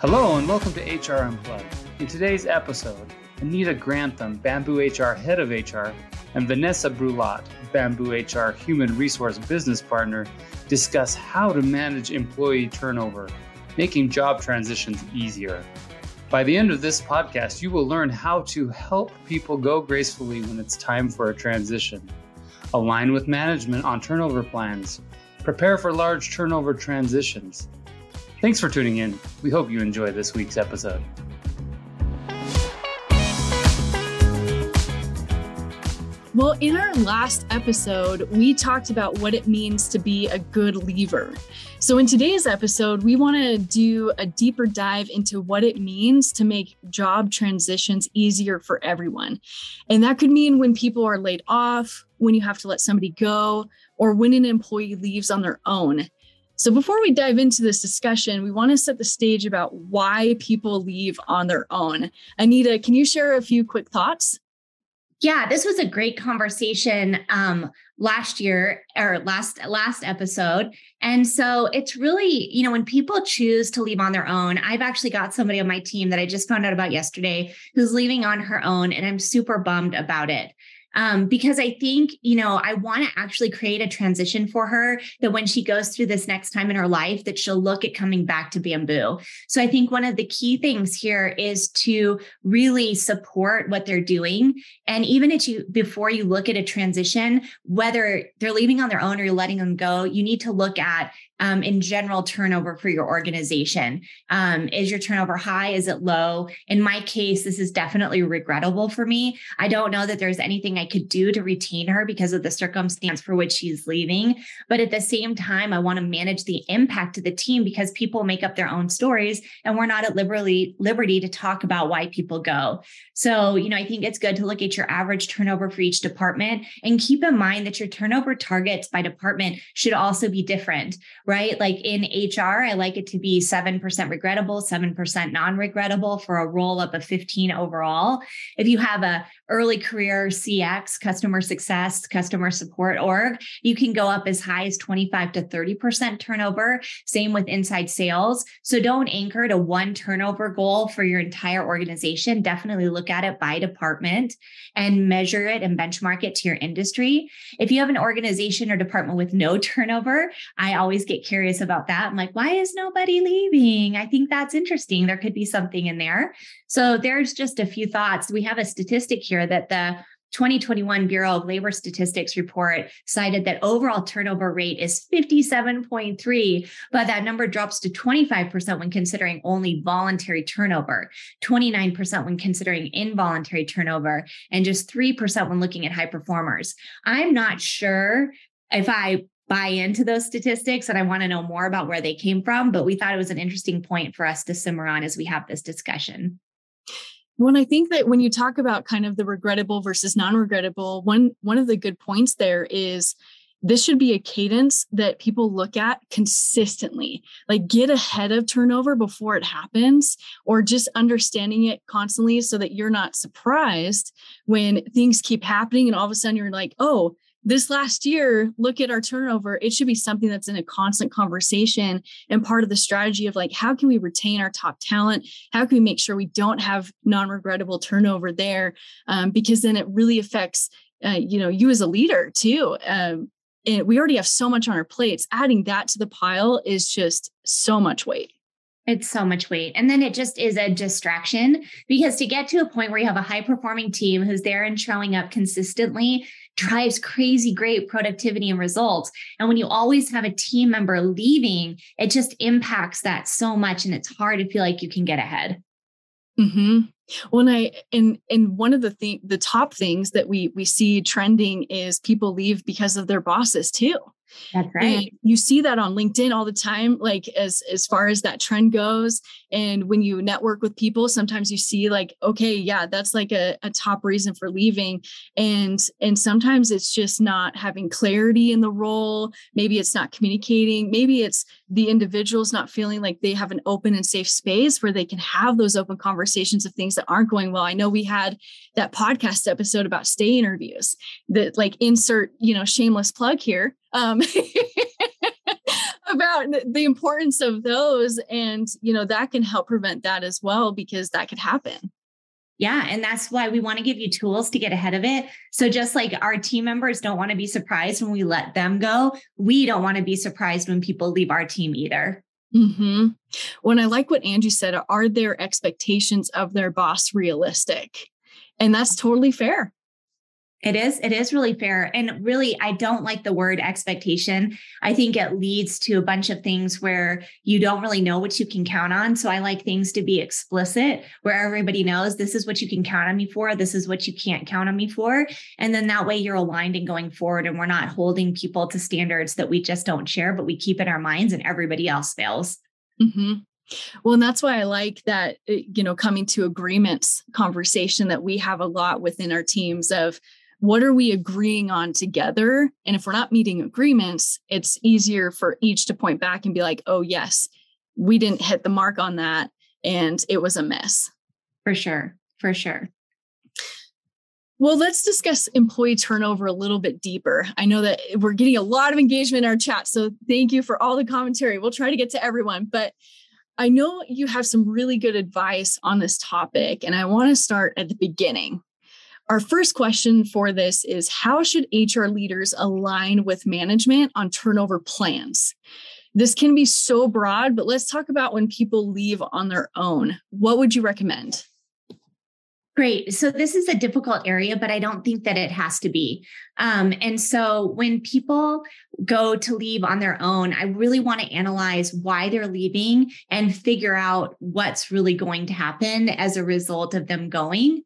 Hello and welcome to HR Unplugged. In today's episode, Anita Grantham, Bamboo HR Head of HR, and Vanessa Brulotte, Bamboo HR Human Resource Business Partner, discuss how to manage employee turnover, making job transitions easier. By the end of this podcast, you will learn how to help people go gracefully when it's time for a transition, align with management on turnover plans, prepare for large turnover transitions, Thanks for tuning in. We hope you enjoy this week's episode. Well, in our last episode, we talked about what it means to be a good leaver. So, in today's episode, we want to do a deeper dive into what it means to make job transitions easier for everyone. And that could mean when people are laid off, when you have to let somebody go, or when an employee leaves on their own. So, before we dive into this discussion, we want to set the stage about why people leave on their own. Anita, can you share a few quick thoughts? Yeah, this was a great conversation um, last year or last last episode, and so it's really you know when people choose to leave on their own. I've actually got somebody on my team that I just found out about yesterday who's leaving on her own, and I'm super bummed about it um, because I think, you know, I want to actually create a transition for her that when she goes through this next time in her life, that she'll look at coming back to bamboo. So I think one of the key things here is to really support what they're doing. And even if you, before you look at a transition, whether they're leaving on their own or you're letting them go, you need to look at um, in general turnover for your organization. Um, is your turnover high? Is it low? In my case, this is definitely regrettable for me. I don't know that there's anything I could do to retain her because of the circumstance for which she's leaving. But at the same time, I want to manage the impact of the team because people make up their own stories and we're not at liberty, liberty to talk about why people go. So, you know, I think it's good to look at your average turnover for each department and keep in mind that your turnover targets by department should also be different right? Like in HR, I like it to be 7% regrettable, 7% non-regrettable for a roll up of 15 overall. If you have a early career CX, customer success, customer support org, you can go up as high as 25 to 30% turnover. Same with inside sales. So don't anchor to one turnover goal for your entire organization. Definitely look at it by department and measure it and benchmark it to your industry. If you have an organization or department with no turnover, I always get curious about that. I'm like, why is nobody leaving? I think that's interesting. There could be something in there. So there's just a few thoughts. We have a statistic here that the 2021 Bureau of Labor Statistics report cited that overall turnover rate is 57.3, but that number drops to 25% when considering only voluntary turnover, 29% when considering involuntary turnover, and just 3% when looking at high performers. I'm not sure if I buy into those statistics and I want to know more about where they came from, but we thought it was an interesting point for us to simmer on as we have this discussion. When I think that when you talk about kind of the regrettable versus non-regrettable, one one of the good points there is this should be a cadence that people look at consistently like get ahead of turnover before it happens or just understanding it constantly so that you're not surprised when things keep happening and all of a sudden you're like oh this last year, look at our turnover. It should be something that's in a constant conversation and part of the strategy of like, how can we retain our top talent? How can we make sure we don't have non regrettable turnover there? Um, because then it really affects, uh, you know, you as a leader too. Um, and we already have so much on our plates. Adding that to the pile is just so much weight. It's so much weight. And then it just is a distraction because to get to a point where you have a high performing team who's there and showing up consistently drives crazy great productivity and results. And when you always have a team member leaving, it just impacts that so much. And it's hard to feel like you can get ahead. Mm-hmm. When I and and one of the thing the top things that we we see trending is people leave because of their bosses too. That's right. And you see that on LinkedIn all the time, like as as far as that trend goes. And when you network with people, sometimes you see like, okay, yeah, that's like a, a top reason for leaving. And and sometimes it's just not having clarity in the role. Maybe it's not communicating. Maybe it's the individuals not feeling like they have an open and safe space where they can have those open conversations of things that aren't going well. I know we had that podcast episode about stay interviews that like insert, you know, shameless plug here um, about the importance of those and you know that can help prevent that as well because that could happen yeah. And that's why we want to give you tools to get ahead of it. So, just like our team members don't want to be surprised when we let them go, we don't want to be surprised when people leave our team either. Mm-hmm. When I like what Angie said, are their expectations of their boss realistic? And that's totally fair. It is. It is really fair. And really, I don't like the word expectation. I think it leads to a bunch of things where you don't really know what you can count on. So I like things to be explicit where everybody knows this is what you can count on me for. This is what you can't count on me for. And then that way you're aligned and going forward. And we're not holding people to standards that we just don't share, but we keep in our minds and everybody else fails. Mm-hmm. Well, and that's why I like that, eh, you know, coming to agreements conversation that we have a lot within our teams of what are we agreeing on together? And if we're not meeting agreements, it's easier for each to point back and be like, oh, yes, we didn't hit the mark on that and it was a miss. For sure. For sure. Well, let's discuss employee turnover a little bit deeper. I know that we're getting a lot of engagement in our chat. So thank you for all the commentary. We'll try to get to everyone, but I know you have some really good advice on this topic. And I want to start at the beginning. Our first question for this is How should HR leaders align with management on turnover plans? This can be so broad, but let's talk about when people leave on their own. What would you recommend? Great. So this is a difficult area, but I don't think that it has to be. Um, and so when people go to leave on their own, I really want to analyze why they're leaving and figure out what's really going to happen as a result of them going.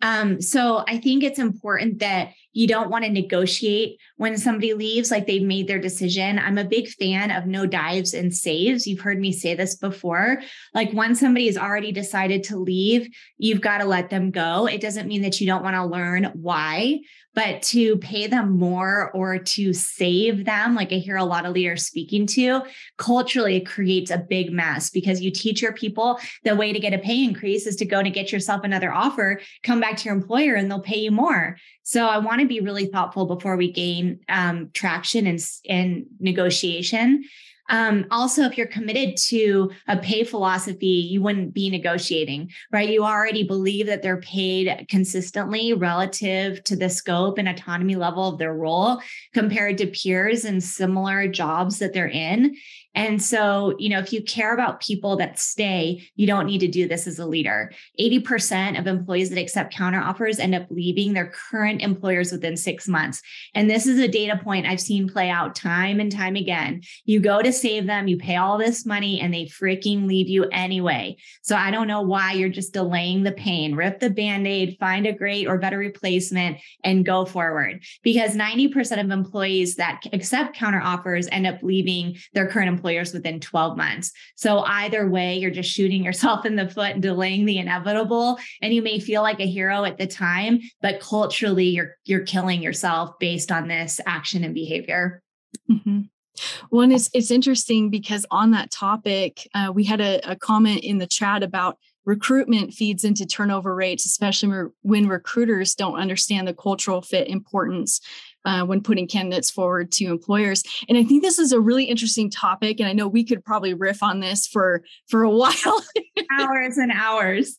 Um, so I think it's important that you don't want to negotiate when somebody leaves, like they've made their decision. I'm a big fan of no dives and saves. You've heard me say this before. Like when somebody has already decided to leave, you've got to let them go. It doesn't mean that you don't want to learn why, but to pay them more or to save them, like I hear a lot of leaders speaking to, culturally creates a big mess because you teach your people the way to get a pay increase is to go to get yourself another offer, come back to your employer and they'll pay you more. So I want to be really thoughtful before we gain um, traction and in, in negotiation. Um, also, if you're committed to a pay philosophy, you wouldn't be negotiating, right? You already believe that they're paid consistently relative to the scope and autonomy level of their role compared to peers in similar jobs that they're in. And so, you know, if you care about people that stay, you don't need to do this as a leader. 80% of employees that accept counteroffers end up leaving their current employers within six months. And this is a data point I've seen play out time and time again. You go to save them, you pay all this money, and they freaking leave you anyway. So I don't know why you're just delaying the pain. Rip the band aid, find a great or better replacement, and go forward. Because 90% of employees that accept counteroffers end up leaving their current employer employers within 12 months. So either way, you're just shooting yourself in the foot and delaying the inevitable. And you may feel like a hero at the time, but culturally you're you're killing yourself based on this action and behavior. Mm-hmm. And it's it's interesting because on that topic, uh, we had a, a comment in the chat about recruitment feeds into turnover rates, especially when recruiters don't understand the cultural fit importance uh, when putting candidates forward to employers. And I think this is a really interesting topic, and I know we could probably riff on this for for a while, hours and hours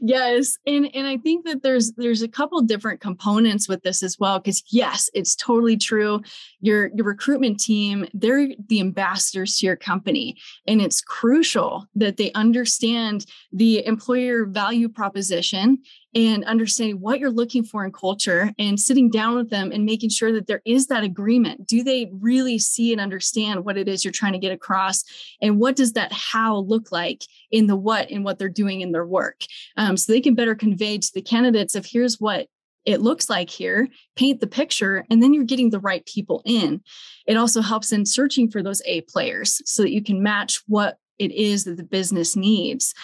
yes and and i think that there's there's a couple different components with this as well because yes it's totally true your your recruitment team they're the ambassadors to your company and it's crucial that they understand the employer value proposition and understanding what you're looking for in culture and sitting down with them and making sure that there is that agreement. Do they really see and understand what it is you're trying to get across? And what does that how look like in the what and what they're doing in their work? Um, so they can better convey to the candidates of here's what it looks like here, paint the picture, and then you're getting the right people in. It also helps in searching for those A players so that you can match what it is that the business needs.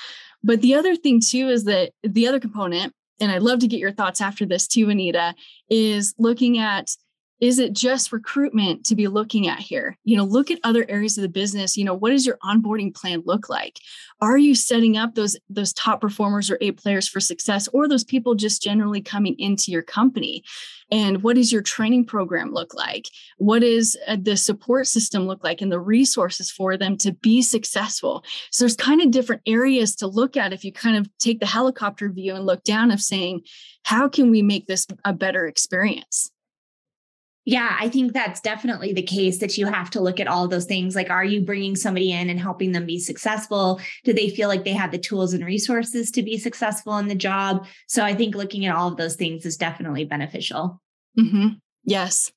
But the other thing too is that the other component, and I'd love to get your thoughts after this too, Anita, is looking at is it just recruitment to be looking at here? You know look at other areas of the business. You know what does your onboarding plan look like? Are you setting up those those top performers or a players for success or those people just generally coming into your company and what does your training program look like? What is uh, the support system look like and the resources for them to be successful? So there's kind of different areas to look at if you kind of take the helicopter view and look down of saying how can we make this a better experience yeah, I think that's definitely the case that you have to look at all those things. Like, are you bringing somebody in and helping them be successful? Do they feel like they have the tools and resources to be successful in the job? So I think looking at all of those things is definitely beneficial. Mm-hmm. Yes.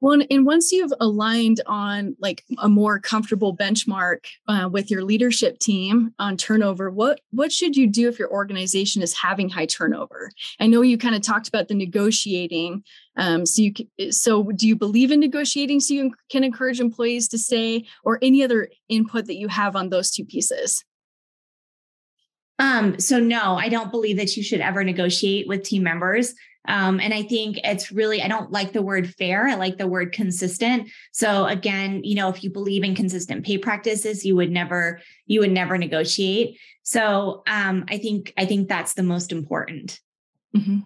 Well, and once you've aligned on like a more comfortable benchmark uh, with your leadership team on turnover, what what should you do if your organization is having high turnover? I know you kind of talked about the negotiating. Um, so you so do you believe in negotiating so you can encourage employees to stay, or any other input that you have on those two pieces? Um, so no, I don't believe that you should ever negotiate with team members. Um, and I think it's really, I don't like the word fair. I like the word consistent. So again, you know, if you believe in consistent pay practices, you would never, you would never negotiate. So um, I think, I think that's the most important. Mm-hmm.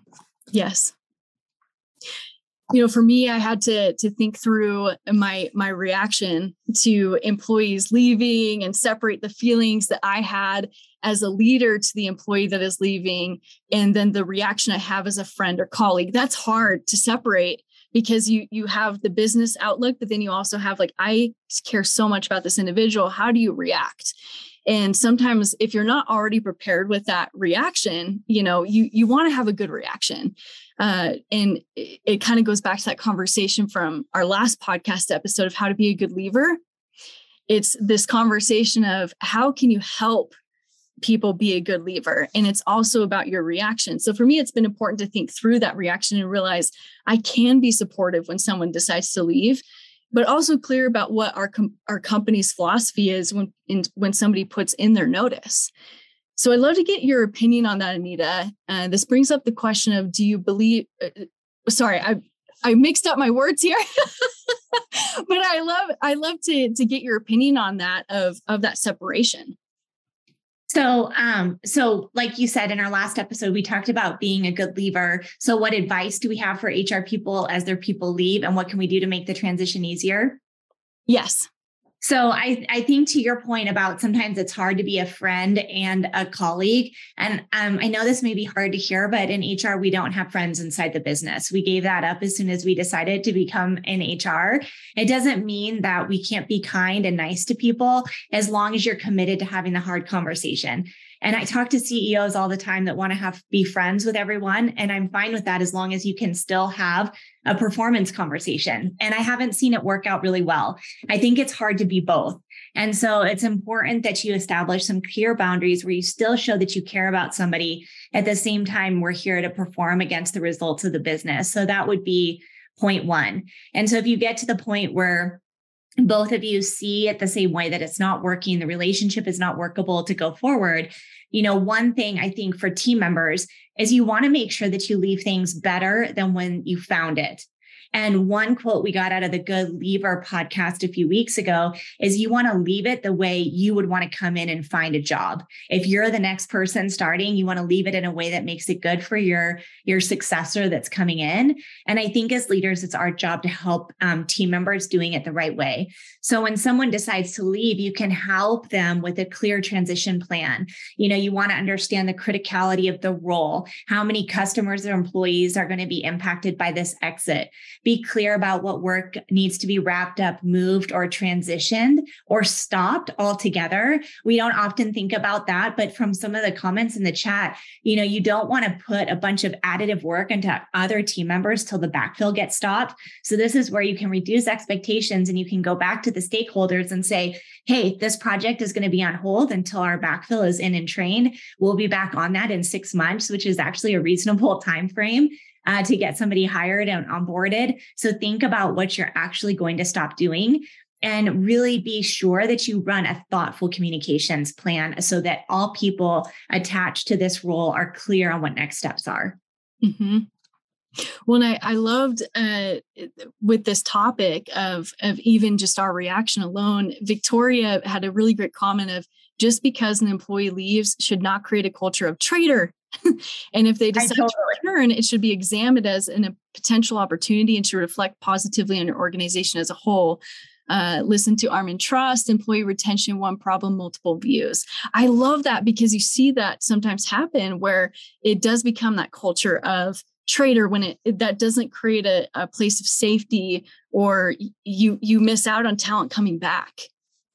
Yes you know for me i had to to think through my my reaction to employees leaving and separate the feelings that i had as a leader to the employee that is leaving and then the reaction i have as a friend or colleague. That's hard to separate because you you have the business outlook but then you also have like i care so much about this individual. How do you react and sometimes if you're not already prepared with that reaction you know you you want to have a good reaction. Uh, and it, it kind of goes back to that conversation from our last podcast episode of how to be a good leaver. It's this conversation of how can you help people be a good leaver? And it's also about your reaction. So for me it's been important to think through that reaction and realize i can be supportive when someone decides to leave but also clear about what our com- our company's philosophy is when in, when somebody puts in their notice. So I'd love to get your opinion on that, Anita. Uh, this brings up the question of: Do you believe? Uh, uh sorry, I I mixed up my words here, but I love I love to to get your opinion on that of of that separation. So, um, so like you said in our last episode, we talked about being a good leaver. So, what advice do we have for HR people as their people leave, and what can we do to make the transition easier? Yes. So I, I think to your point about sometimes it's hard to be a friend and a colleague. And um, I know this may be hard to hear, but in HR, we don't have friends inside the business. We gave that up as soon as we decided to become in HR. It doesn't mean that we can't be kind and nice to people as long as you're committed to having the hard conversation. And I talk to CEOs all the time that want to have be friends with everyone. And I'm fine with that as long as you can still have a performance conversation. And I haven't seen it work out really well. I think it's hard to be both. And so it's important that you establish some clear boundaries where you still show that you care about somebody. At the same time, we're here to perform against the results of the business. So that would be point one. And so if you get to the point where both of you see it the same way that it's not working, the relationship is not workable to go forward, you know, one thing I think for team members is you want to make sure that you leave things better than when you found it. And one quote we got out of the Good Leaver podcast a few weeks ago is you want to leave it the way you would want to come in and find a job. If you're the next person starting, you want to leave it in a way that makes it good for your, your successor that's coming in. And I think as leaders, it's our job to help um, team members doing it the right way. So when someone decides to leave, you can help them with a clear transition plan. You know, you want to understand the criticality of the role, how many customers or employees are going to be impacted by this exit be clear about what work needs to be wrapped up, moved, or transitioned or stopped altogether. We don't often think about that, but from some of the comments in the chat, you know, you don't want to put a bunch of additive work into other team members till the backfill gets stopped. So this is where you can reduce expectations and you can go back to the stakeholders and say, hey, this project is going to be on hold until our backfill is in and trained. We'll be back on that in six months, which is actually a reasonable time frame uh, to get somebody hired and onboarded. So think about what you're actually going to stop doing and really be sure that you run a thoughtful communications plan so that all people attached to this role are clear on what next steps are. Mm-hmm. Well, I, I loved uh, with this topic of of even just our reaction alone. Victoria had a really great comment of just because an employee leaves should not create a culture of traitor. and if they decide totally. to return, it should be examined as an, a potential opportunity and should reflect positively on your organization as a whole. Uh, listen to Arm and Trust, employee retention, one problem, multiple views. I love that because you see that sometimes happen where it does become that culture of traitor when it that doesn't create a, a place of safety or you you miss out on talent coming back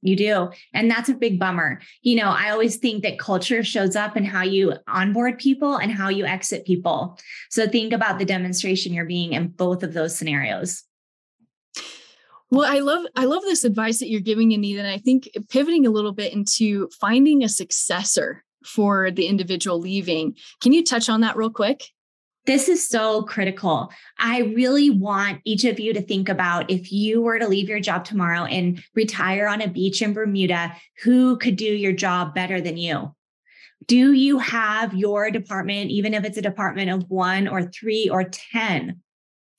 you do. And that's a big bummer. You know, I always think that culture shows up in how you onboard people and how you exit people. So think about the demonstration you're being in both of those scenarios. Well, I love I love this advice that you're giving Anita and I think pivoting a little bit into finding a successor for the individual leaving. Can you touch on that real quick? This is so critical. I really want each of you to think about if you were to leave your job tomorrow and retire on a beach in Bermuda, who could do your job better than you? Do you have your department, even if it's a department of one or three or 10,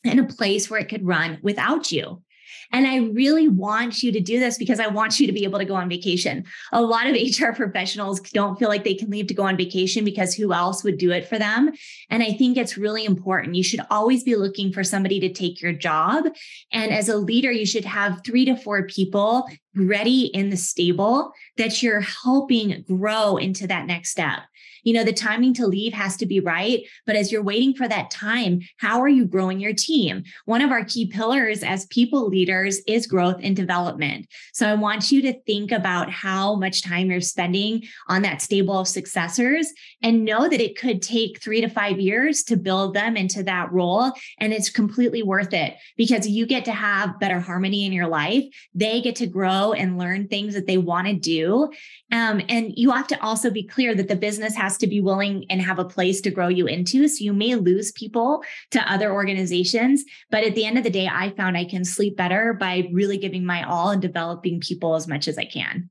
in a place where it could run without you? And I really want you to do this because I want you to be able to go on vacation. A lot of HR professionals don't feel like they can leave to go on vacation because who else would do it for them? And I think it's really important. You should always be looking for somebody to take your job. And as a leader, you should have three to four people ready in the stable that you're helping grow into that next step. You know, the timing to leave has to be right. But as you're waiting for that time, how are you growing your team? One of our key pillars as people leaders is growth and development. So I want you to think about how much time you're spending on that stable of successors and know that it could take three to five years to build them into that role. And it's completely worth it because you get to have better harmony in your life. They get to grow and learn things that they want to do. Um, and you have to also be clear that the business has to be willing and have a place to grow you into. So you may lose people to other organizations, but at the end of the day, I found I can sleep better by really giving my all and developing people as much as I can.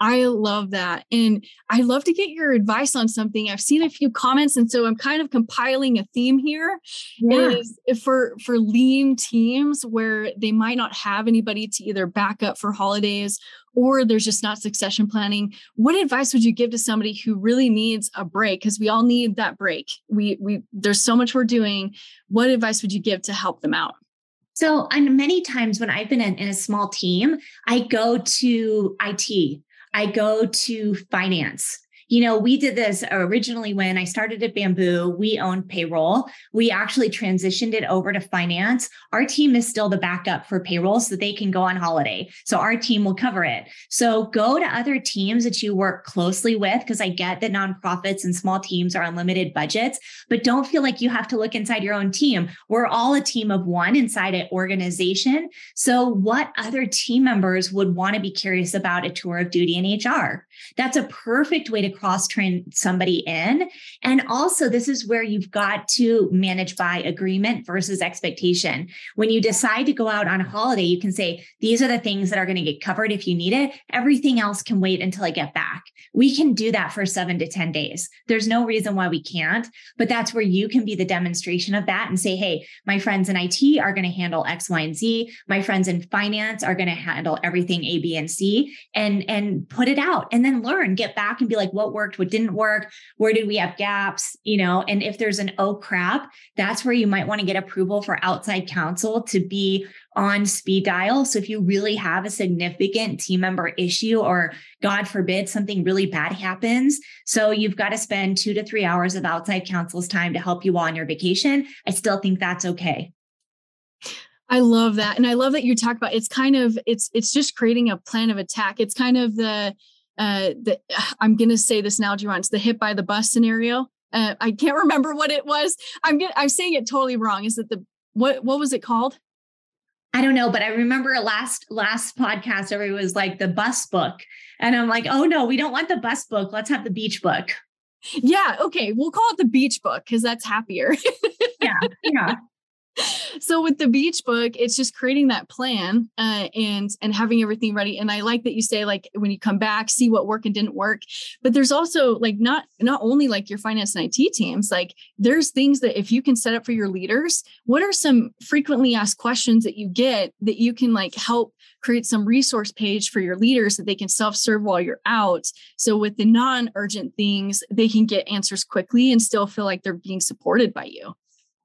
I love that. And I love to get your advice on something. I've seen a few comments and so I'm kind of compiling a theme here. Yeah. Is for for lean teams where they might not have anybody to either back up for holidays or there's just not succession planning. What advice would you give to somebody who really needs a break because we all need that break. We we there's so much we're doing. What advice would you give to help them out? So, and many times when I've been in, in, a small team, I go to IT, I go to finance, you know, we did this originally when I started at Bamboo. We owned payroll. We actually transitioned it over to finance. Our team is still the backup for payroll so they can go on holiday. So our team will cover it. So go to other teams that you work closely with because I get that nonprofits and small teams are on limited budgets, but don't feel like you have to look inside your own team. We're all a team of one inside an organization. So what other team members would want to be curious about a tour of duty in HR? That's a perfect way to cross train somebody in. And also, this is where you've got to manage by agreement versus expectation. When you decide to go out on a holiday, you can say, these are the things that are going to get covered if you need it. Everything else can wait until I get back. We can do that for seven to 10 days. There's no reason why we can't, but that's where you can be the demonstration of that and say, hey, my friends in IT are going to handle X, Y, and Z. My friends in finance are going to handle everything A, B, and C and, and put it out and then learn, get back and be like, what worked, what didn't work, where did we have gaps, you know, and if there's an oh crap, that's where you might want to get approval for outside counsel to be on speed dial. So if you really have a significant team member issue or God forbid something really bad happens, so you've got to spend 2 to 3 hours of outside counsel's time to help you on your vacation, I still think that's okay. I love that. And I love that you talk about it's kind of it's it's just creating a plan of attack. It's kind of the uh, the I'm going to say this analogy wrong. It's the hit by the bus scenario. Uh, I can't remember what it was. I'm get, I'm saying it totally wrong. Is it the what what was it called? I don't know, but I remember last last podcast everyone was like the bus book, and I'm like, oh no, we don't want the bus book. Let's have the beach book. Yeah, okay, we'll call it the beach book because that's happier. yeah, yeah. So with the beach book it's just creating that plan uh, and and having everything ready and i like that you say like when you come back see what worked and didn't work but there's also like not not only like your finance and it teams like there's things that if you can set up for your leaders what are some frequently asked questions that you get that you can like help create some resource page for your leaders that they can self-serve while you're out? So with the non-urgent things they can get answers quickly and still feel like they're being supported by you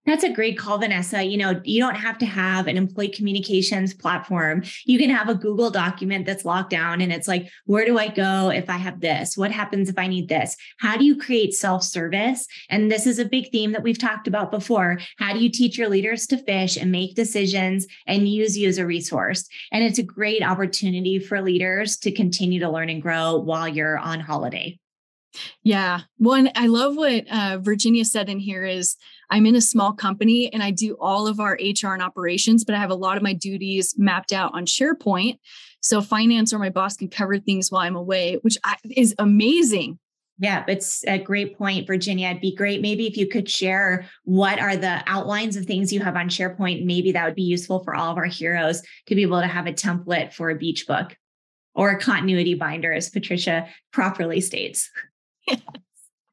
that's a great call, Vanessa. You know, you don't have to have an employee communications platform. You can have a Google document that's locked down and it's like, where do I go if I have this? What happens if I need this? How do you create self service? And this is a big theme that we've talked about before. How do you teach your leaders to fish and make decisions and use you as a resource? And it's a great opportunity for leaders to continue to learn and grow while you're on holiday. Yeah. One, I love what uh, Virginia said in here is I'm in a small company and I do all of our HR and operations, but I have a lot of my duties mapped out on SharePoint. So finance or my boss can cover things while I'm away, which is amazing. Yeah, it's a great point, Virginia. It'd be great maybe if you could share what are the outlines of things you have on SharePoint. Maybe that would be useful for all of our heroes to be able to have a template for a beach book or a continuity binder, as Patricia properly states.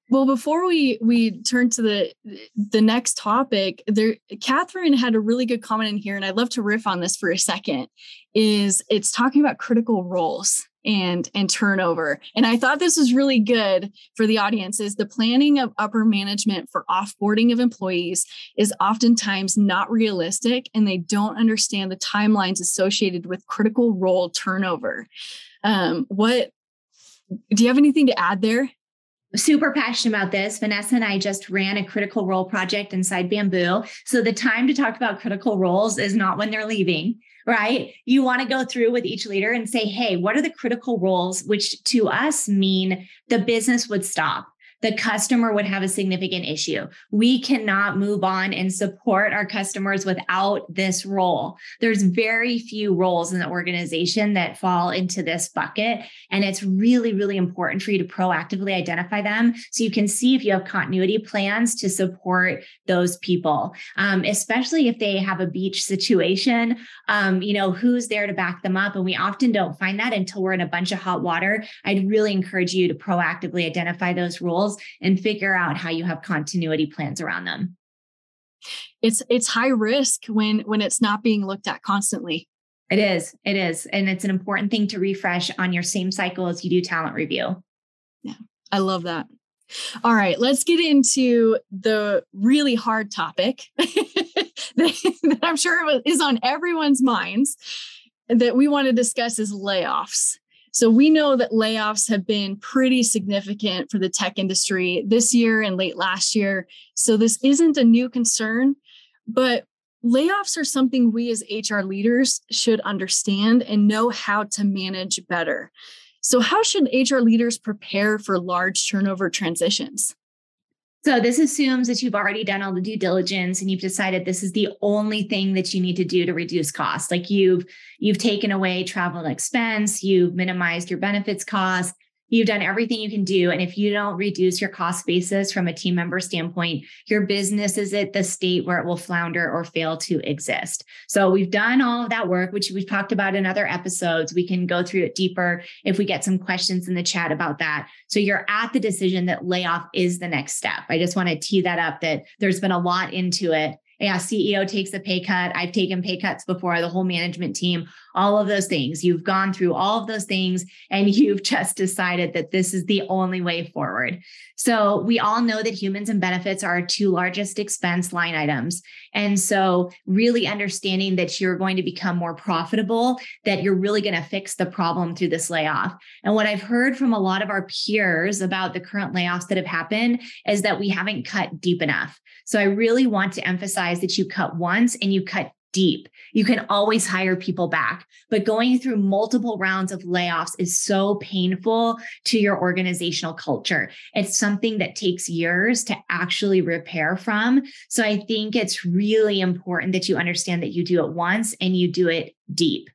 Well, before we we turn to the the next topic, there Catherine had a really good comment in here, and I'd love to riff on this for a second. Is it's talking about critical roles and and turnover, and I thought this was really good for the audience. Is the planning of upper management for offboarding of employees is oftentimes not realistic, and they don't understand the timelines associated with critical role turnover. Um, what do you have anything to add there? Super passionate about this. Vanessa and I just ran a critical role project inside Bamboo. So the time to talk about critical roles is not when they're leaving, right? You want to go through with each leader and say, hey, what are the critical roles, which to us mean the business would stop the customer would have a significant issue. We cannot move on and support our customers without this role. There's very few roles in the organization that fall into this bucket. And it's really, really important for you to proactively identify them so you can see if you have continuity plans to support those people, um, especially if they have a beach situation. Um, you know, who's there to back them up? And we often don't find that until we're in a bunch of hot water. I'd really encourage you to proactively identify those roles and figure out how you have continuity plans around them. It's it's high risk when when it's not being looked at constantly. It is it is and it's an important thing to refresh on your same cycle as you do talent review. Yeah i love that. All right let's get into the really hard topic that i'm sure is on everyone's minds that we want to discuss is layoffs so we know that layoffs have been pretty significant for the tech industry this year and late last year. So this isn't a new concern, but layoffs are something we as HR leaders should understand and know how to manage better. So, how should HR leaders prepare for large turnover transitions? So this assumes that you've already done all the due diligence and you've decided this is the only thing that you need to do to reduce costs. Like you've you've taken away travel expense, you've minimized your benefits costs, You've done everything you can do. And if you don't reduce your cost basis from a team member standpoint, your business is at the state where it will flounder or fail to exist. So we've done all of that work, which we've talked about in other episodes. We can go through it deeper if we get some questions in the chat about that. So you're at the decision that layoff is the next step. I just want to tee that up that there's been a lot into it yeah, CEO takes a pay cut. I've taken pay cuts before, the whole management team, all of those things. You've gone through all of those things and you've just decided that this is the only way forward. So we all know that humans and benefits are our two largest expense line items. And so really understanding that you're going to become more profitable, that you're really going to fix the problem through this layoff. And what I've heard from a lot of our peers about the current layoffs that have happened is that we haven't cut deep enough. So I really want to emphasize that you cut once and you cut deep. You can always hire people back, but going through multiple rounds of layoffs is so painful to your organizational culture. It's something that takes years to actually repair from. So I think it's really important that you understand that you do it once and you do it deep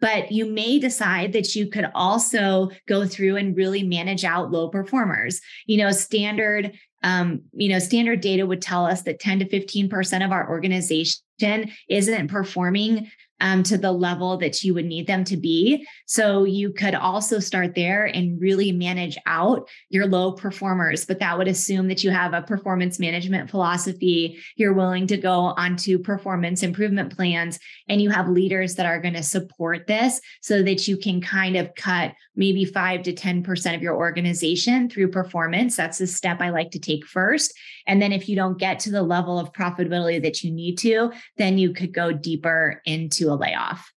but you may decide that you could also go through and really manage out low performers. You know, standard um, you know, standard data would tell us that 10 to 15% of our organization isn't performing um, to the level that you would need them to be. So you could also start there and really manage out your low performers. But that would assume that you have a performance management philosophy. You're willing to go onto performance improvement plans and you have leaders that are going to support this so that you can kind of cut maybe five to 10% of your organization through performance. That's the step I like to take first. And then if you don't get to the level of profitability that you need to, then you could go deeper into a layoff.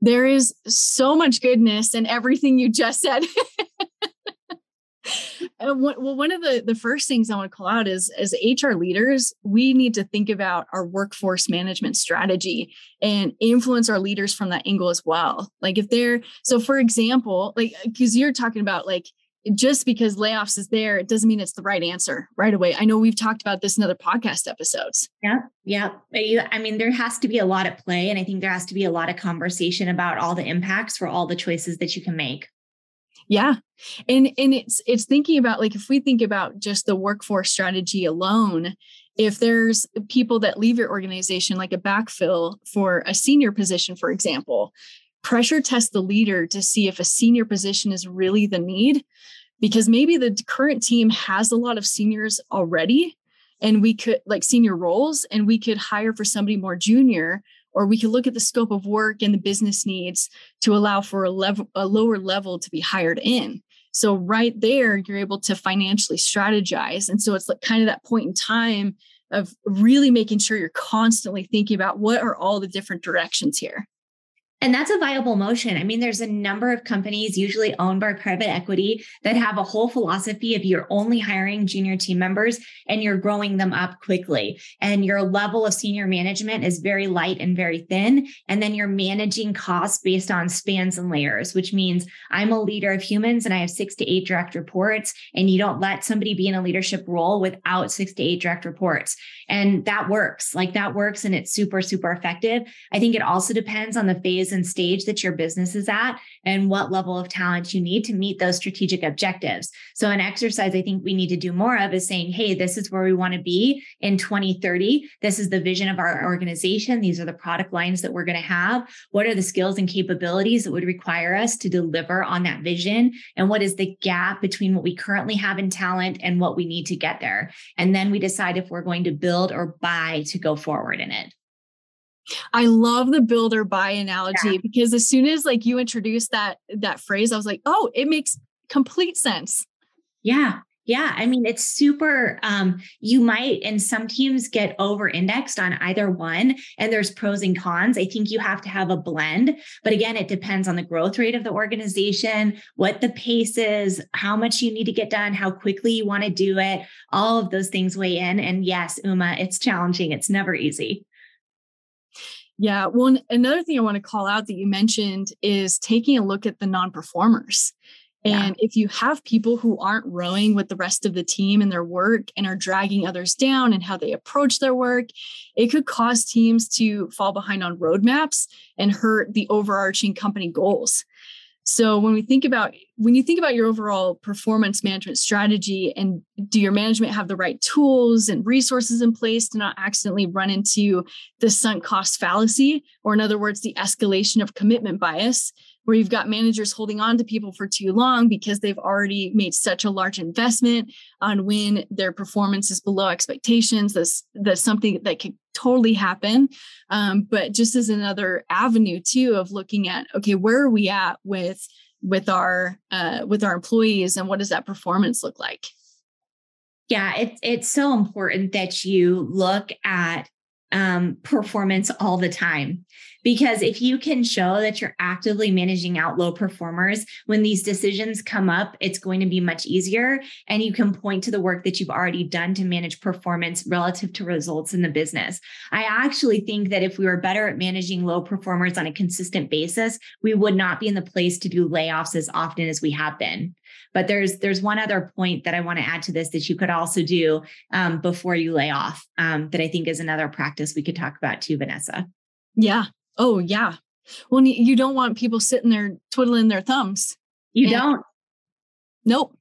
There is so much goodness in everything you just said. Uh, well, one of the, the first things I want to call out is as HR leaders, we need to think about our workforce management strategy and influence our leaders from that angle as well. Like if they're so, for example, like because you're talking about like just because layoffs is there, it doesn't mean it's the right answer right away. I know we've talked about this in other podcast episodes. Yeah. Yeah. I mean, there has to be a lot at play. And I think there has to be a lot of conversation about all the impacts for all the choices that you can make. Yeah. And and it's it's thinking about like if we think about just the workforce strategy alone, if there's people that leave your organization like a backfill for a senior position for example, pressure test the leader to see if a senior position is really the need because maybe the current team has a lot of seniors already and we could like senior roles and we could hire for somebody more junior or we could look at the scope of work and the business needs to allow for a level a lower level to be hired in. So right there you're able to financially strategize. And so it's like kind of that point in time of really making sure you're constantly thinking about what are all the different directions here and that's a viable motion. I mean, there's a number of companies, usually owned by private equity, that have a whole philosophy of you're only hiring junior team members and you're growing them up quickly. And your level of senior management is very light and very thin. And then you're managing costs based on spans and layers, which means I'm a leader of humans and I have six to eight direct reports. And you don't let somebody be in a leadership role without six to eight direct reports. And that works. Like that works and it's super, super effective. I think it also depends on the phase and stage that your business is at and what level of talent you need to meet those strategic objectives. So, an exercise I think we need to do more of is saying, hey, this is where we want to be in 2030. This is the vision of our organization. These are the product lines that we're going to have. What are the skills and capabilities that would require us to deliver on that vision? And what is the gap between what we currently have in talent and what we need to get there? And then we decide if we're going to build or buy to go forward in it. I love the builder buy analogy yeah. because as soon as like you introduced that that phrase, I was like, oh, it makes complete sense. Yeah. Yeah, I mean it's super um you might and some teams get over indexed on either one and there's pros and cons. I think you have to have a blend, but again it depends on the growth rate of the organization, what the pace is, how much you need to get done, how quickly you want to do it. All of those things weigh in and yes, Uma, it's challenging. It's never easy. Yeah. Well, another thing I want to call out that you mentioned is taking a look at the non performers. And yeah. if you have people who aren't rowing with the rest of the team in their work and are dragging others down and how they approach their work, it could cause teams to fall behind on roadmaps and hurt the overarching company goals. So when we think about when you think about your overall performance management strategy and do your management have the right tools and resources in place to not accidentally run into the sunk cost fallacy or in other words the escalation of commitment bias where you've got managers holding on to people for too long because they've already made such a large investment on when their performance is below expectations. That's that's something that could totally happen. Um, but just as another avenue too of looking at okay, where are we at with with our uh, with our employees and what does that performance look like? Yeah, it's it's so important that you look at um, performance all the time. Because if you can show that you're actively managing out low performers, when these decisions come up, it's going to be much easier. And you can point to the work that you've already done to manage performance relative to results in the business. I actually think that if we were better at managing low performers on a consistent basis, we would not be in the place to do layoffs as often as we have been. But there's there's one other point that I want to add to this that you could also do um, before you lay off um, that I think is another practice we could talk about too, Vanessa. Yeah. Oh yeah. Well, you don't want people sitting there twiddling their thumbs. You and, don't. Nope.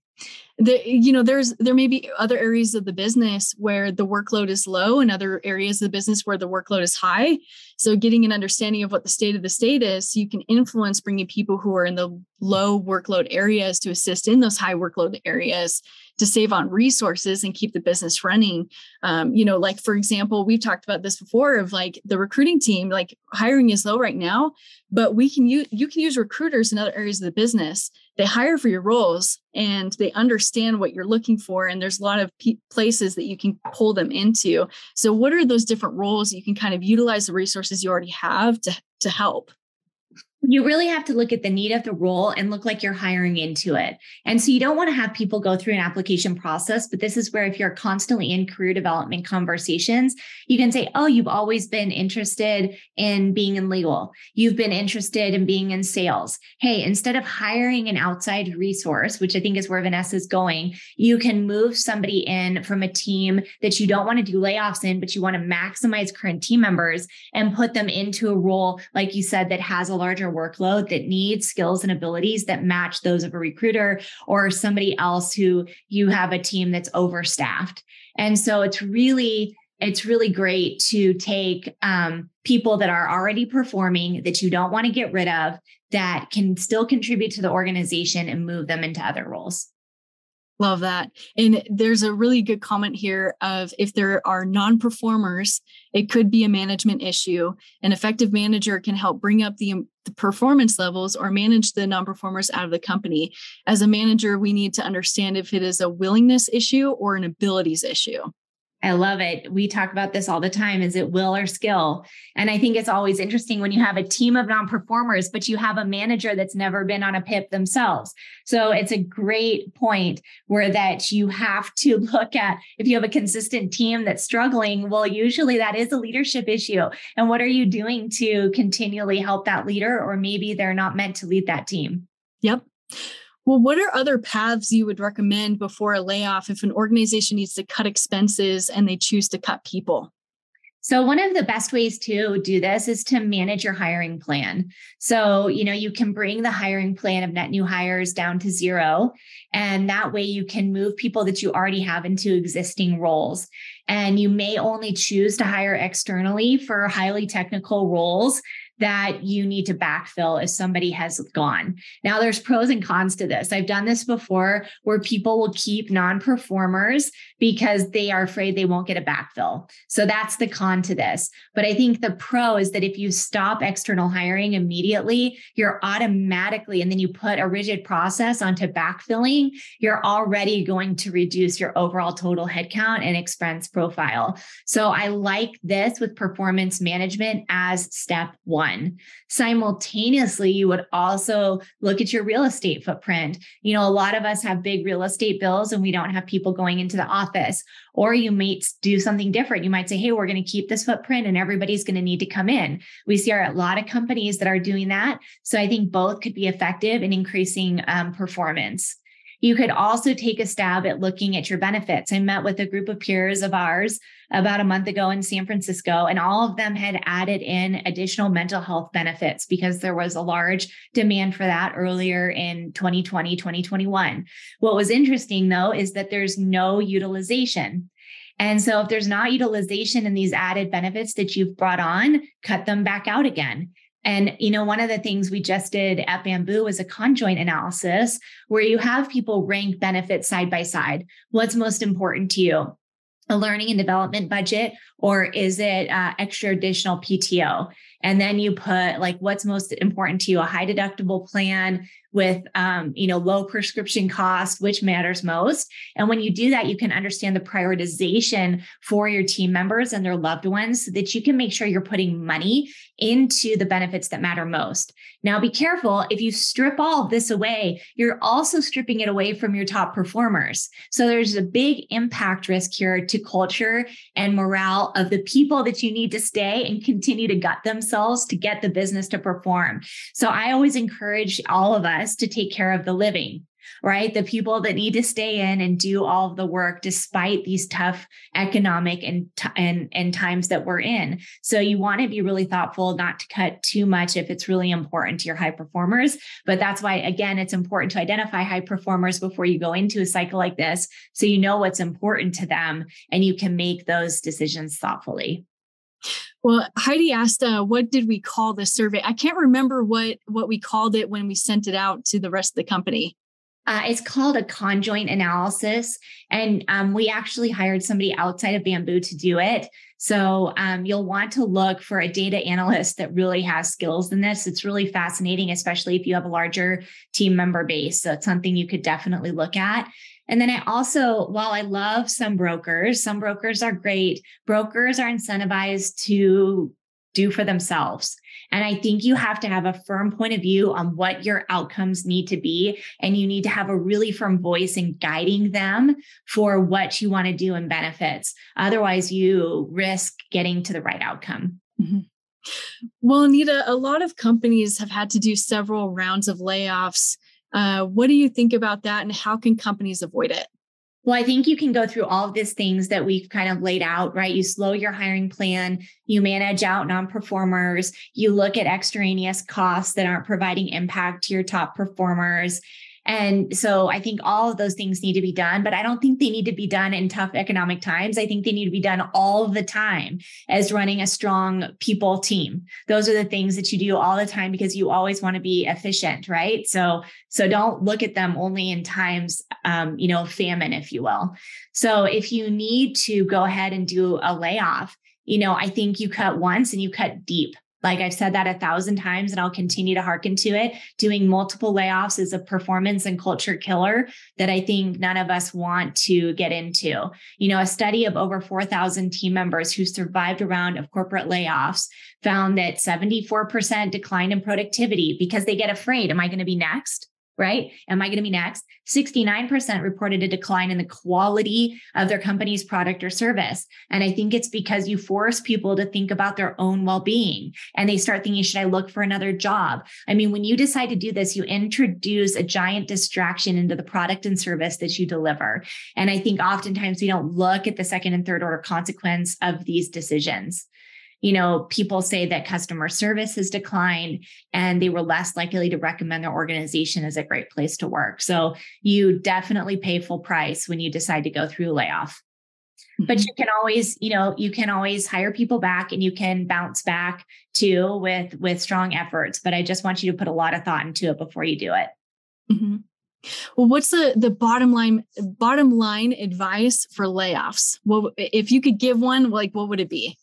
the, you know there's there may be other areas of the business where the workload is low and other areas of the business where the workload is high so getting an understanding of what the state of the state is so you can influence bringing people who are in the low workload areas to assist in those high workload areas to save on resources and keep the business running. Um, you know, like for example, we've talked about this before of like the recruiting team, like hiring is low right now, but we can use you can use recruiters in other areas of the business. They hire for your roles and they understand what you're looking for. And there's a lot of p- places that you can pull them into. So, what are those different roles you can kind of utilize the resources you already have to to help? You really have to look at the need of the role and look like you're hiring into it. And so you don't want to have people go through an application process, but this is where if you're constantly in career development conversations, you can say, "Oh, you've always been interested in being in legal. You've been interested in being in sales. Hey, instead of hiring an outside resource, which I think is where Vanessa is going, you can move somebody in from a team that you don't want to do layoffs in, but you want to maximize current team members and put them into a role like you said that has a larger workload that needs skills and abilities that match those of a recruiter or somebody else who you have a team that's overstaffed. And so it's really it's really great to take um, people that are already performing that you don't want to get rid of that can still contribute to the organization and move them into other roles. Love that. And there's a really good comment here of if there are non-performers, it could be a management issue. An effective manager can help bring up the, um, the performance levels or manage the non-performers out of the company. As a manager, we need to understand if it is a willingness issue or an abilities issue. I love it. We talk about this all the time. Is it will or skill? And I think it's always interesting when you have a team of non performers, but you have a manager that's never been on a PIP themselves. So it's a great point where that you have to look at if you have a consistent team that's struggling, well, usually that is a leadership issue. And what are you doing to continually help that leader? Or maybe they're not meant to lead that team. Yep. Well, what are other paths you would recommend before a layoff if an organization needs to cut expenses and they choose to cut people? So, one of the best ways to do this is to manage your hiring plan. So, you know, you can bring the hiring plan of net new hires down to zero. And that way you can move people that you already have into existing roles. And you may only choose to hire externally for highly technical roles that you need to backfill if somebody has gone. Now, there's pros and cons to this. I've done this before where people will keep non performers because they are afraid they won't get a backfill. So that's the con to this. But I think the pro is that if you stop external hiring immediately, you're automatically, and then you put a rigid process onto backfilling, you're already going to reduce your overall total headcount and expense profile. So I like this with performance management as step one one. Simultaneously, you would also look at your real estate footprint. You know, a lot of us have big real estate bills and we don't have people going into the office. Or you might do something different. You might say, hey, we're going to keep this footprint and everybody's going to need to come in. We see a lot of companies that are doing that. So I think both could be effective in increasing um, performance. You could also take a stab at looking at your benefits. I met with a group of peers of ours about a month ago in San Francisco, and all of them had added in additional mental health benefits because there was a large demand for that earlier in 2020, 2021. What was interesting though is that there's no utilization. And so if there's not utilization in these added benefits that you've brought on, cut them back out again. And, you know, one of the things we just did at Bamboo was a conjoint analysis where you have people rank benefits side by side. What's most important to you? A learning and development budget, or is it uh, extra additional PTO? And then you put like what's most important to you a high deductible plan with um, you know low prescription cost which matters most. And when you do that you can understand the prioritization for your team members and their loved ones so that you can make sure you're putting money into the benefits that matter most. Now be careful if you strip all of this away you're also stripping it away from your top performers. So there's a big impact risk here to culture and morale of the people that you need to stay and continue to gut themselves to get the business to perform so i always encourage all of us us to take care of the living. right? The people that need to stay in and do all of the work despite these tough economic and and and times that we're in. So you want to be really thoughtful not to cut too much if it's really important to your high performers, but that's why again it's important to identify high performers before you go into a cycle like this so you know what's important to them and you can make those decisions thoughtfully. Well, Heidi asked, uh, "What did we call the survey?" I can't remember what what we called it when we sent it out to the rest of the company. Uh, it's called a conjoint analysis. And um, we actually hired somebody outside of Bamboo to do it. So um, you'll want to look for a data analyst that really has skills in this. It's really fascinating, especially if you have a larger team member base. So it's something you could definitely look at. And then I also, while I love some brokers, some brokers are great, brokers are incentivized to do for themselves. And I think you have to have a firm point of view on what your outcomes need to be. And you need to have a really firm voice in guiding them for what you want to do and benefits. Otherwise, you risk getting to the right outcome. Mm-hmm. Well, Anita, a lot of companies have had to do several rounds of layoffs. Uh, what do you think about that, and how can companies avoid it? Well, I think you can go through all of these things that we've kind of laid out, right? You slow your hiring plan, you manage out non performers, you look at extraneous costs that aren't providing impact to your top performers. And so I think all of those things need to be done, but I don't think they need to be done in tough economic times. I think they need to be done all the time as running a strong people team. Those are the things that you do all the time because you always want to be efficient, right? So, so don't look at them only in times, um, you know, famine, if you will. So if you need to go ahead and do a layoff, you know, I think you cut once and you cut deep. Like I've said that a thousand times and I'll continue to hearken to it. Doing multiple layoffs is a performance and culture killer that I think none of us want to get into. You know, a study of over 4,000 team members who survived a round of corporate layoffs found that 74% decline in productivity because they get afraid. Am I going to be next? Right? Am I going to be next? 69% reported a decline in the quality of their company's product or service. And I think it's because you force people to think about their own well being and they start thinking, should I look for another job? I mean, when you decide to do this, you introduce a giant distraction into the product and service that you deliver. And I think oftentimes we don't look at the second and third order consequence of these decisions you know, people say that customer service has declined and they were less likely to recommend their organization as a great place to work. So you definitely pay full price when you decide to go through a layoff. But mm-hmm. you can always, you know, you can always hire people back and you can bounce back too with with strong efforts. But I just want you to put a lot of thought into it before you do it. Mm-hmm. Well, what's the the bottom line bottom line advice for layoffs? Well, if you could give one, like what would it be?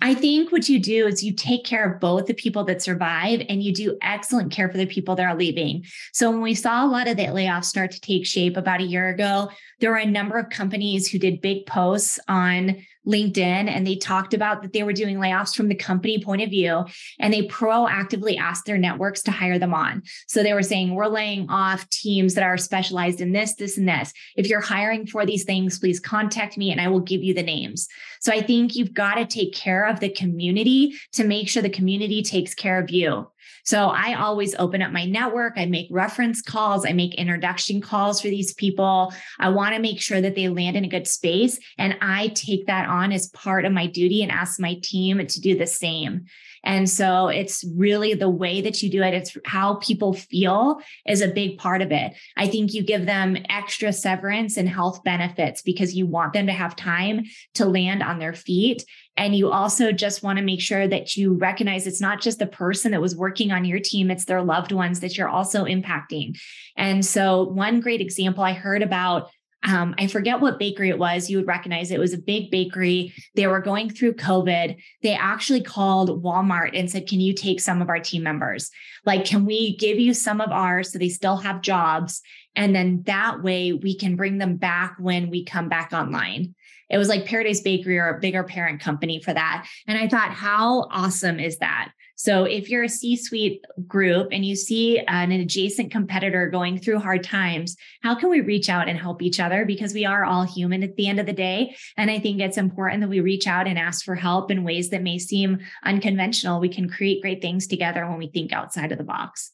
I think what you do is you take care of both the people that survive and you do excellent care for the people that are leaving. So when we saw a lot of the layoffs start to take shape about a year ago, there were a number of companies who did big posts on LinkedIn and they talked about that they were doing layoffs from the company point of view and they proactively asked their networks to hire them on. So they were saying, we're laying off teams that are specialized in this, this, and this. If you're hiring for these things, please contact me and I will give you the names. So I think you've got to take care of the community to make sure the community takes care of you. So I always open up my network. I make reference calls. I make introduction calls for these people. I want to make sure that they land in a good space. And I take that on as part of my duty and ask my team to do the same. And so it's really the way that you do it. It's how people feel is a big part of it. I think you give them extra severance and health benefits because you want them to have time to land on their feet. And you also just want to make sure that you recognize it's not just the person that was working on your team, it's their loved ones that you're also impacting. And so, one great example I heard about um, I forget what bakery it was. You would recognize it. it was a big bakery. They were going through COVID. They actually called Walmart and said, Can you take some of our team members? Like, can we give you some of ours so they still have jobs? And then that way we can bring them back when we come back online. It was like Paradise Bakery or a bigger parent company for that. And I thought, how awesome is that? So if you're a C suite group and you see an adjacent competitor going through hard times, how can we reach out and help each other? Because we are all human at the end of the day. And I think it's important that we reach out and ask for help in ways that may seem unconventional. We can create great things together when we think outside of the box.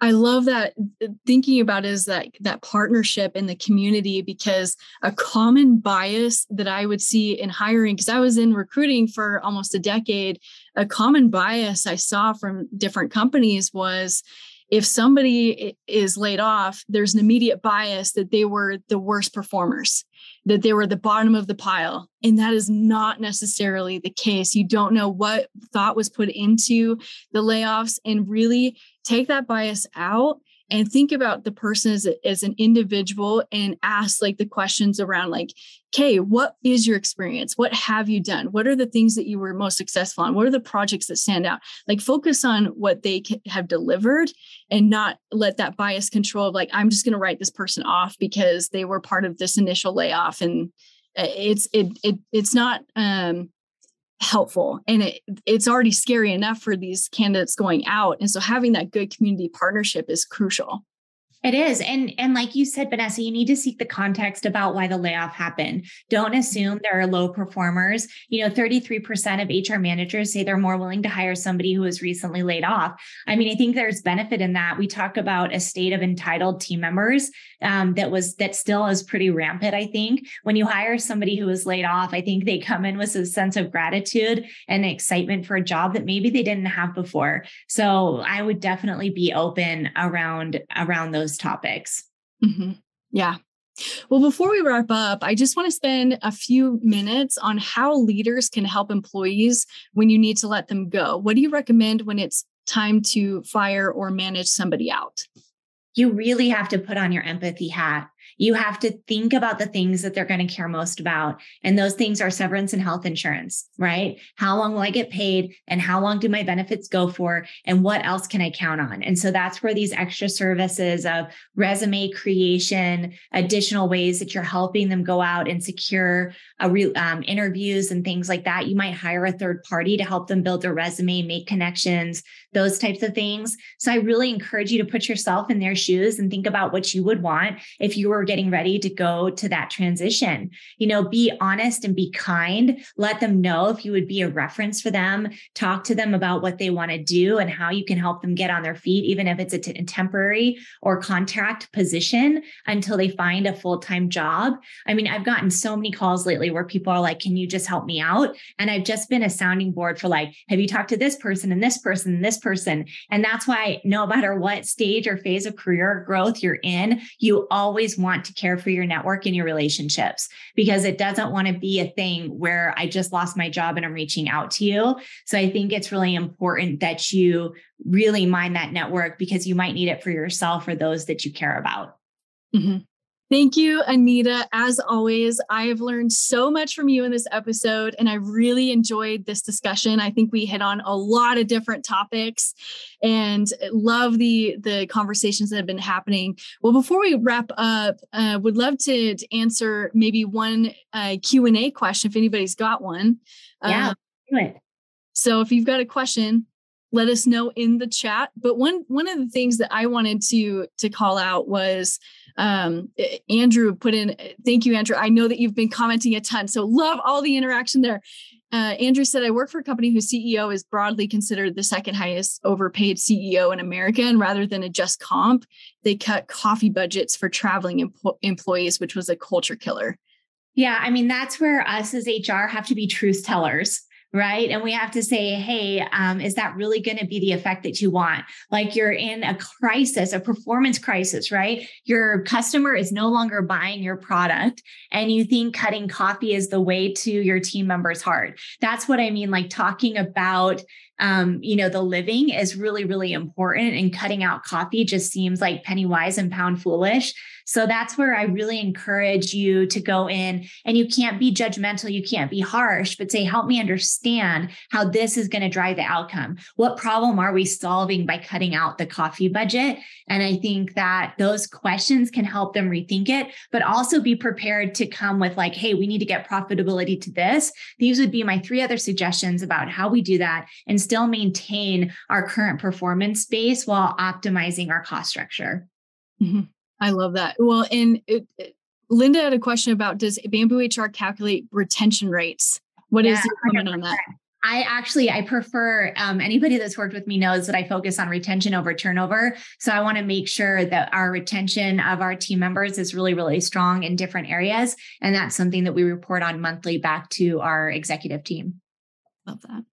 I love that uh, thinking about is that that partnership in the community because a common bias that I would see in hiring because I was in recruiting for almost a decade a common bias I saw from different companies was if somebody is laid off there's an immediate bias that they were the worst performers that they were the bottom of the pile. And that is not necessarily the case. You don't know what thought was put into the layoffs and really take that bias out and think about the person as, as an individual and ask like the questions around like okay what is your experience? What have you done? What are the things that you were most successful on? What are the projects that stand out? Like focus on what they have delivered and not let that bias control of like i'm just going to write this person off because they were part of this initial layoff and uh, it's it, it it's not um helpful. And it, it's already scary enough for these candidates going out. And so having that good community partnership is crucial it is. And and like you said, Vanessa, you need to seek the context about why the layoff happened. Don't assume there are low performers. You know, 33% of HR managers say they're more willing to hire somebody who was recently laid off. I mean, I think there's benefit in that. We talk about a state of entitled team members um, that was that still is pretty rampant. I think when you hire somebody who was laid off, I think they come in with a sense of gratitude and excitement for a job that maybe they didn't have before. So I would definitely be open around around those topics. Mm-hmm. Yeah. Well, before we wrap up, I just want to spend a few minutes on how leaders can help employees when you need to let them go. What do you recommend when it's time to fire or manage somebody out? You really have to put on your empathy hat you have to think about the things that they're going to care most about. And those things are severance and health insurance, right? How long will I get paid? And how long do my benefits go for? And what else can I count on? And so that's where these extra services of resume creation, additional ways that you're helping them go out and secure re- um, interviews and things like that. You might hire a third party to help them build their resume, make connections, those types of things. So I really encourage you to put yourself in their shoes and think about what you would want if you were getting ready to go to that transition. You know, be honest and be kind. Let them know if you would be a reference for them. Talk to them about what they want to do and how you can help them get on their feet, even if it's a, temporary or contract position until they find a full time job. I mean, I've gotten so many calls lately where people are like, Can you just help me out? And I've just been a sounding board for like, Have you talked to this person and this person and this person? And that's why no matter what stage or phase of career growth you're in, you always want want to care for your network and your relationships because it doesn't want to be a thing where I just lost my job and I'm reaching out to you. So I think it's really important that you really mind that network because you might need it for yourself or those that you care about. Mm-hmm. Thank you, Anita. As always, I have learned so much from you in this episode, and I really enjoyed this discussion. I think we hit on a lot of different topics and love the, the conversations that have been happening. Well, before we wrap up, uh, would love to, to answer maybe one uh, Q&A question if anybody's got one. Yeah, uh, do it. So if you've got a question, let us know in the chat. But one one of the things that I wanted to to call out was um, Andrew put in, thank you, Andrew. I know that you've been commenting a ton, so love all the interaction there. Uh, Andrew said, I work for a company whose CEO is broadly considered the second highest overpaid CEO in America. And rather than a just comp, they cut coffee budgets for traveling em- employees, which was a culture killer. Yeah. I mean, that's where us as HR have to be truth tellers right? And we have to say, hey, um, is that really going to be the effect that you want? Like you're in a crisis, a performance crisis, right? Your customer is no longer buying your product, and you think cutting coffee is the way to your team members' heart. That's what I mean, like talking about um, you know, the living is really, really important. And cutting out coffee just seems like penny wise and pound foolish. So that's where I really encourage you to go in and you can't be judgmental, you can't be harsh, but say, help me understand how this is going to drive the outcome. What problem are we solving by cutting out the coffee budget? And I think that those questions can help them rethink it, but also be prepared to come with like, hey, we need to get profitability to this. These would be my three other suggestions about how we do that and still maintain our current performance base while optimizing our cost structure. Mm-hmm. I love that. Well, and it, it, Linda had a question about does Bamboo HR calculate retention rates? What yeah, is your comment on that? I actually I prefer um, anybody that's worked with me knows that I focus on retention over turnover. So I want to make sure that our retention of our team members is really really strong in different areas, and that's something that we report on monthly back to our executive team. Love that.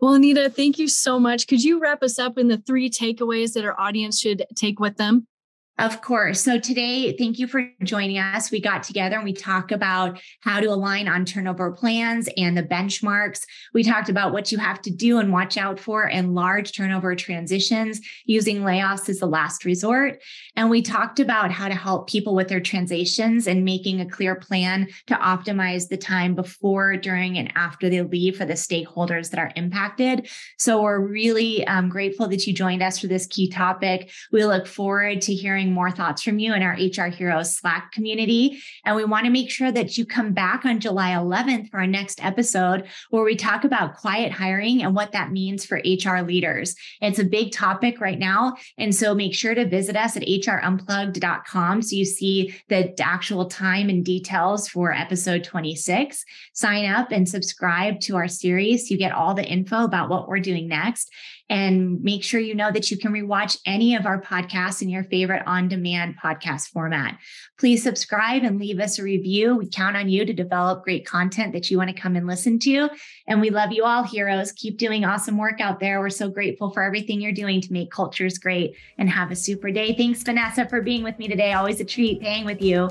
Well, Anita, thank you so much. Could you wrap us up in the three takeaways that our audience should take with them? Of course. So today, thank you for joining us. We got together and we talked about how to align on turnover plans and the benchmarks. We talked about what you have to do and watch out for in large turnover transitions using layoffs as the last resort. And we talked about how to help people with their transitions and making a clear plan to optimize the time before, during, and after they leave for the stakeholders that are impacted. So we're really um, grateful that you joined us for this key topic. We look forward to hearing hearing more thoughts from you in our HR Heroes Slack community. And we want to make sure that you come back on July 11th for our next episode where we talk about quiet hiring and what that means for HR leaders. It's a big topic right now. And so make sure to visit us at hrunplugged.com so you see the actual time and details for episode 26. Sign up and subscribe to our series. You get all the info about what we're doing next and make sure you know that you can rewatch any of our podcasts in your favorite on demand podcast format. Please subscribe and leave us a review. We count on you to develop great content that you want to come and listen to. And we love you all, heroes. Keep doing awesome work out there. We're so grateful for everything you're doing to make cultures great and have a super day. Thanks, Vanessa, for being with me today. Always a treat paying with you.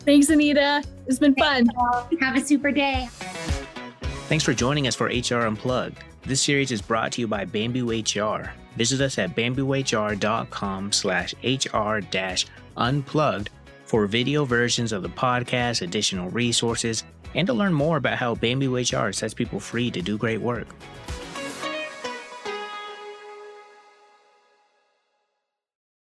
Thanks, Anita. It's been fun. Have a super day. Thanks for joining us for HR Unplugged. This series is brought to you by Bamboo HR. Visit us at bamboohr.com slash hr dash unplugged for video versions of the podcast, additional resources, and to learn more about how Bamboo HR sets people free to do great work.